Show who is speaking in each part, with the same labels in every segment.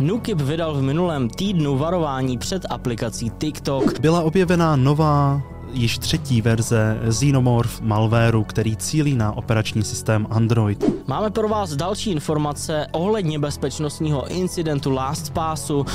Speaker 1: Nukip vydal v minulém týdnu varování před aplikací TikTok.
Speaker 2: Byla objevená nová již třetí verze Xenomorph malwareu, který cílí na operační systém Android.
Speaker 1: Máme pro vás další informace ohledně bezpečnostního incidentu LastPassu.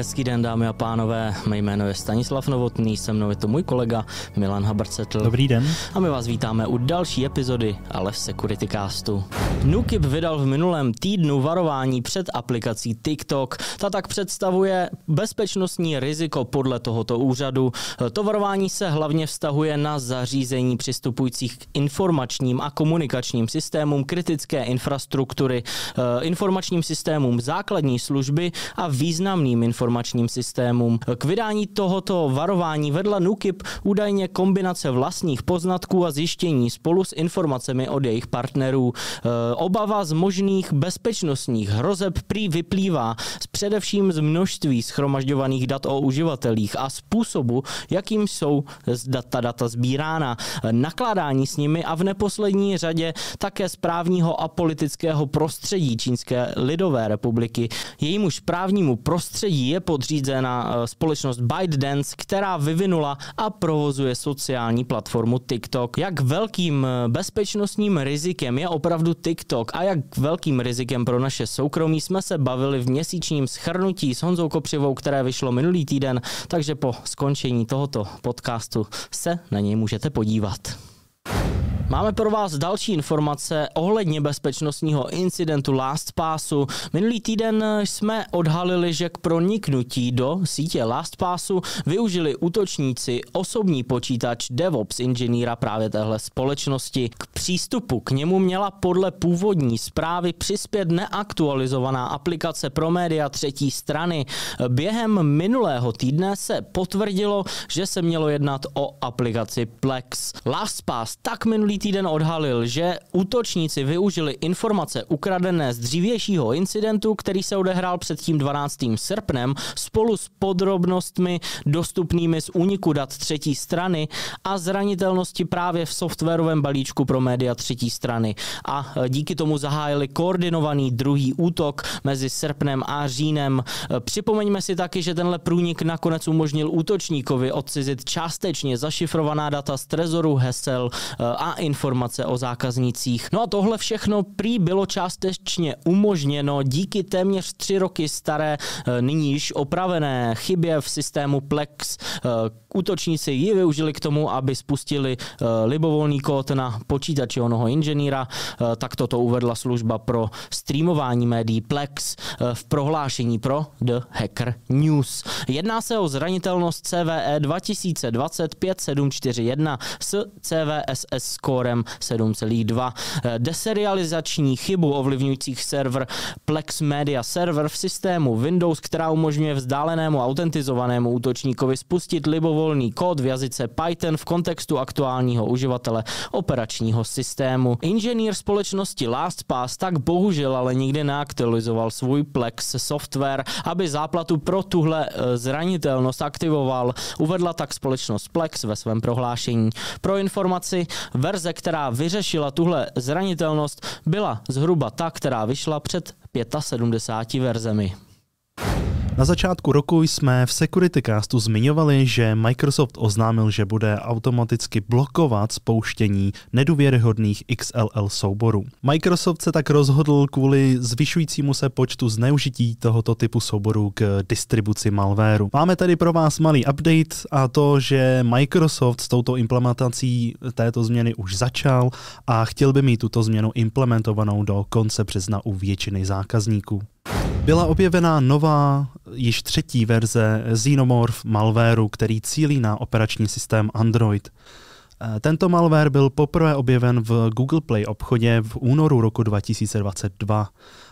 Speaker 1: Hezký den, dámy a pánové. Mé jméno je Stanislav Novotný, se mnou je to můj kolega Milan Habrcetl.
Speaker 2: Dobrý den.
Speaker 1: A my vás vítáme u další epizody Ale Security Castu. Nukip vydal v minulém týdnu varování před aplikací TikTok. Ta tak představuje bezpečnostní riziko podle tohoto úřadu. To varování se hlavně vztahuje na zařízení přistupujících k informačním a komunikačním systémům kritické infrastruktury, eh, informačním systémům základní služby a významným informačním systémům. K vydání tohoto varování vedla NUKIP údajně kombinace vlastních poznatků a zjištění spolu s informacemi od jejich partnerů. E, obava z možných bezpečnostních hrozeb prý vyplývá z především z množství schromažďovaných dat o uživatelích a způsobu, jakým jsou data data sbírána, nakládání s nimi a v neposlední řadě také správního a politického prostředí Čínské lidové republiky. Jejímuž právnímu prostředí je podřízena eh, společnost ByteDance, která vyvinula a provozuje sociální platformu TikTok. Jak velkým eh, bezpečnostním rizikem je opravdu TikTok a jak velkým rizikem pro naše soukromí jsme se bavili v měsíčním schrnutí s Honzou Kopřivou, které vyšlo minulý týden, takže po skončení tohoto podcastu se na něj můžete podívat. Máme pro vás další informace ohledně bezpečnostního incidentu LastPassu. Minulý týden jsme odhalili, že k proniknutí do sítě LastPassu využili útočníci osobní počítač DevOps inženýra právě téhle společnosti. K přístupu k němu měla podle původní zprávy přispět neaktualizovaná aplikace pro média třetí strany. Během minulého týdne se potvrdilo, že se mělo jednat o aplikaci Plex. LastPass tak minulý týden odhalil, že útočníci využili informace ukradené z dřívějšího incidentu, který se odehrál před tím 12. srpnem, spolu s podrobnostmi dostupnými z úniku dat třetí strany a zranitelnosti právě v softwarovém balíčku pro média třetí strany. A díky tomu zahájili koordinovaný druhý útok mezi srpnem a říjnem. Připomeňme si taky, že tenhle průnik nakonec umožnil útočníkovi odcizit částečně zašifrovaná data z trezoru hesel a informace o zákaznících. No a tohle všechno prý bylo částečně umožněno díky téměř tři roky staré, eh, nyní již opravené chybě v systému Plex. Eh, útočníci ji využili k tomu, aby spustili eh, libovolný kód na počítači onoho inženýra. Tak toto uvedla služba pro streamování médií Plex v prohlášení pro The Hacker News. Jedná se o zranitelnost CVE 2025 741 s CVSS skorem 7,2. Deserializační chybu ovlivňujících server Plex Media Server v systému Windows, která umožňuje vzdálenému autentizovanému útočníkovi spustit libovolný kód v jazyce Python v kontextu aktuálního uživatele operačního systému. Inženýr společnosti LastPass tak bohužel ale nikdy neaktualizoval svůj Plex software, aby záplatu pro tuhle zranitelnost aktivoval. Uvedla tak společnost Plex ve svém prohlášení. Pro informaci, verze, která vyřešila tuhle zranitelnost, byla zhruba ta, která vyšla před 75 verzemi.
Speaker 2: Na začátku roku jsme v Security Castu zmiňovali, že Microsoft oznámil, že bude automaticky blokovat spouštění nedůvěryhodných XLL souborů. Microsoft se tak rozhodl kvůli zvyšujícímu se počtu zneužití tohoto typu souborů k distribuci malwareu. Máme tady pro vás malý update a to, že Microsoft s touto implementací této změny už začal a chtěl by mít tuto změnu implementovanou do konce března u většiny zákazníků. Byla objevená nová, již třetí verze Xenomorph malwareu, který cílí na operační systém Android. Eh, tento malware byl poprvé objeven v Google Play obchodě v únoru roku 2022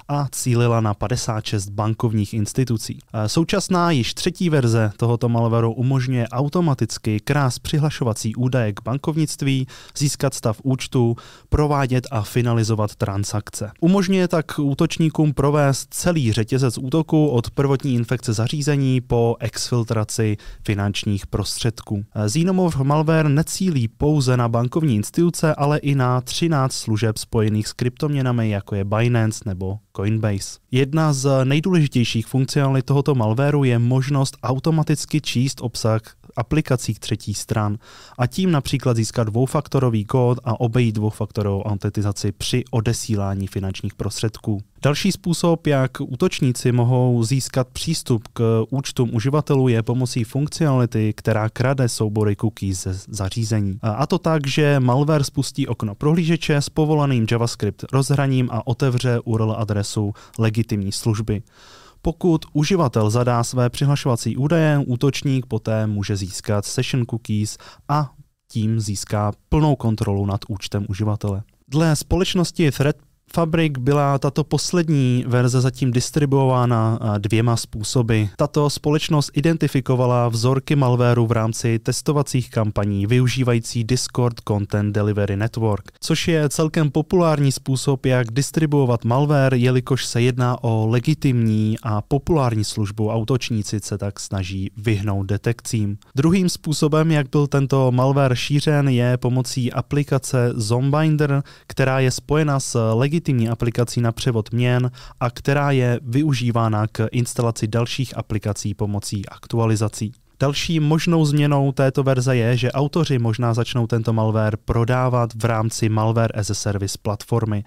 Speaker 2: a cílila na 56 bankovních institucí. Současná již třetí verze tohoto malwareu umožňuje automaticky krás přihlašovací údaje k bankovnictví, získat stav účtu, provádět a finalizovat transakce. Umožňuje tak útočníkům provést celý řetězec útoku od prvotní infekce zařízení po exfiltraci finančních prostředků. Xenomorph malware necílí pouze na bankovní instituce, ale i na 13 služeb spojených s kryptoměnami, jako je Binance nebo Coinbase. Jedna z nejdůležitějších funkcionalit tohoto malwareu je možnost automaticky číst obsah aplikacích třetích stran a tím například získat dvoufaktorový kód a obejít dvoufaktorovou autentizaci při odesílání finančních prostředků. Další způsob, jak útočníci mohou získat přístup k účtům uživatelů, je pomocí funkcionality, která krade soubory cookies ze zařízení. A to tak, že malware spustí okno prohlížeče s povolaným JavaScript rozhraním a otevře URL adresu legitimní služby. Pokud uživatel zadá své přihlašovací údaje, útočník poté může získat session cookies a tím získá plnou kontrolu nad účtem uživatele. Dle společnosti Threat Fabric byla tato poslední verze zatím distribuována dvěma způsoby. Tato společnost identifikovala vzorky malwareu v rámci testovacích kampaní využívající Discord Content Delivery Network, což je celkem populární způsob, jak distribuovat malware, jelikož se jedná o legitimní a populární službu autočníci se tak snaží vyhnout detekcím. Druhým způsobem, jak byl tento malware šířen, je pomocí aplikace Zombinder, která je spojena s legitimní legitimní aplikací na převod měn a která je využívána k instalaci dalších aplikací pomocí aktualizací. Další možnou změnou této verze je, že autoři možná začnou tento malware prodávat v rámci Malware as a Service platformy.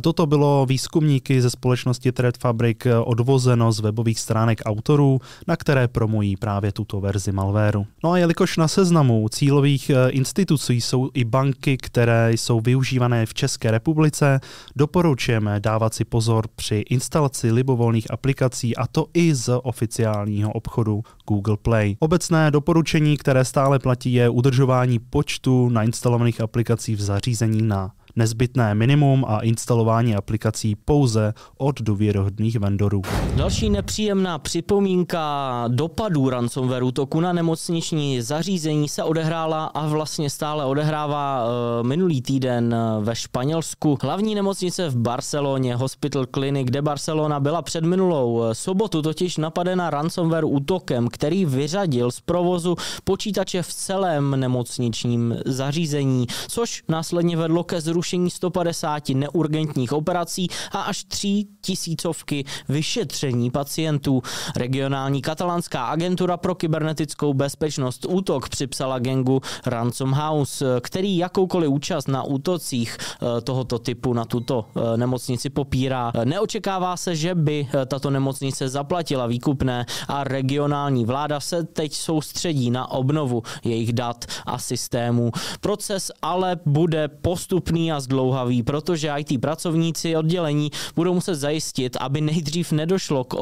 Speaker 2: Toto bylo výzkumníky ze společnosti Thread Fabric odvozeno z webových stránek autorů, na které promují právě tuto verzi malwareu. No a jelikož na seznamu cílových e, institucí jsou i banky, které jsou využívané v České republice, doporučujeme dávat si pozor při instalaci libovolných aplikací a to i z oficiálního obchodu Google Play. Obecné doporučení, které stále platí, je udržování počtu nainstalovaných aplikací v zařízení na nezbytné minimum a instalování aplikací pouze od důvěrohodných vendorů.
Speaker 1: Další nepříjemná připomínka dopadů ransomware útoku na nemocniční zařízení se odehrála a vlastně stále odehrává eh, minulý týden eh, ve Španělsku. Hlavní nemocnice v Barceloně, Hospital Clinic de Barcelona, byla před minulou eh, sobotu totiž napadena ransomware útokem, který vyřadil z provozu počítače v celém nemocničním zařízení, což následně vedlo ke zrušení zrušení 150 neurgentních operací a až 3 tisícovky vyšetření pacientů. Regionální katalánská agentura pro kybernetickou bezpečnost útok připsala gengu Ransom House, který jakoukoliv účast na útocích eh, tohoto typu na tuto eh, nemocnici popírá. Neočekává se, že by eh, tato nemocnice zaplatila výkupné a regionální vláda se teď soustředí na obnovu jejich dat a systémů. Proces ale bude postupný a zdlouhavý, protože IT pracovníci oddělení budou muset zajistit, aby nejdřív nedošlo k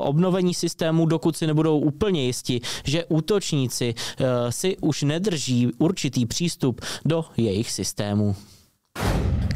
Speaker 1: obnovení systému, dokud si nebudou úplně jisti, že útočníci e, si už nedrží určitý přístup do jejich systému.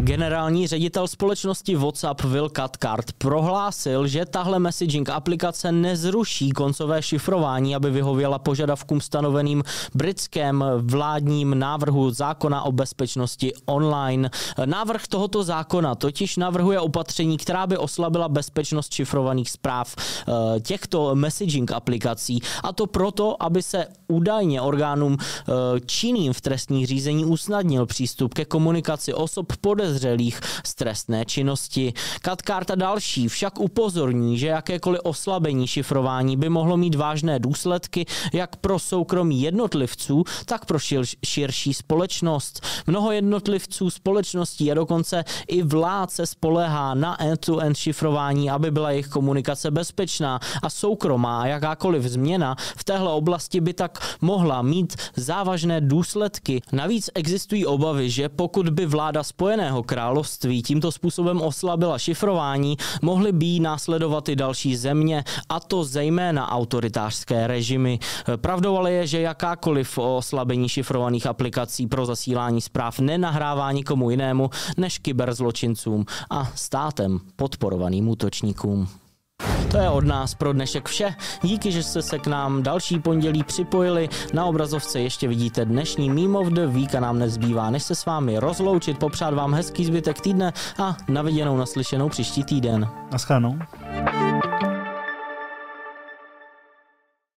Speaker 1: Generální ředitel společnosti WhatsApp Will Cathcart prohlásil, že tahle messaging aplikace nezruší koncové šifrování, aby vyhověla požadavkům stanoveným britském vládním návrhu zákona o bezpečnosti online. Návrh tohoto zákona totiž navrhuje opatření, která by oslabila bezpečnost šifrovaných zpráv eh, těchto messaging aplikací a to proto, aby se údajně orgánům eh, činným v trestních řízení usnadnil přístup ke komunikaci osob podezřelých podezřelých z trestné činnosti. Katkart a další však upozorní, že jakékoliv oslabení šifrování by mohlo mít vážné důsledky jak pro soukromí jednotlivců, tak pro širší společnost. Mnoho jednotlivců, společností a dokonce i vlád se spolehá na end-to-end šifrování, aby byla jejich komunikace bezpečná a soukromá jakákoliv změna v téhle oblasti by tak mohla mít závažné důsledky. Navíc existují obavy, že pokud by vláda Spojeného Spojeného království tímto způsobem oslabila šifrování, mohly by následovat i další země, a to zejména autoritářské režimy. Pravdou ale je, že jakákoliv oslabení šifrovaných aplikací pro zasílání zpráv nenahrává nikomu jinému než kyberzločincům a státem podporovaným útočníkům. To je od nás pro dnešek vše. Díky, že jste se k nám další pondělí připojili. Na obrazovce ještě vidíte dnešní Meme of the Week a nám nezbývá, než se s vámi rozloučit, popřát vám hezký zbytek týdne a naviděnou naslyšenou příští týden.
Speaker 2: Naschledanou.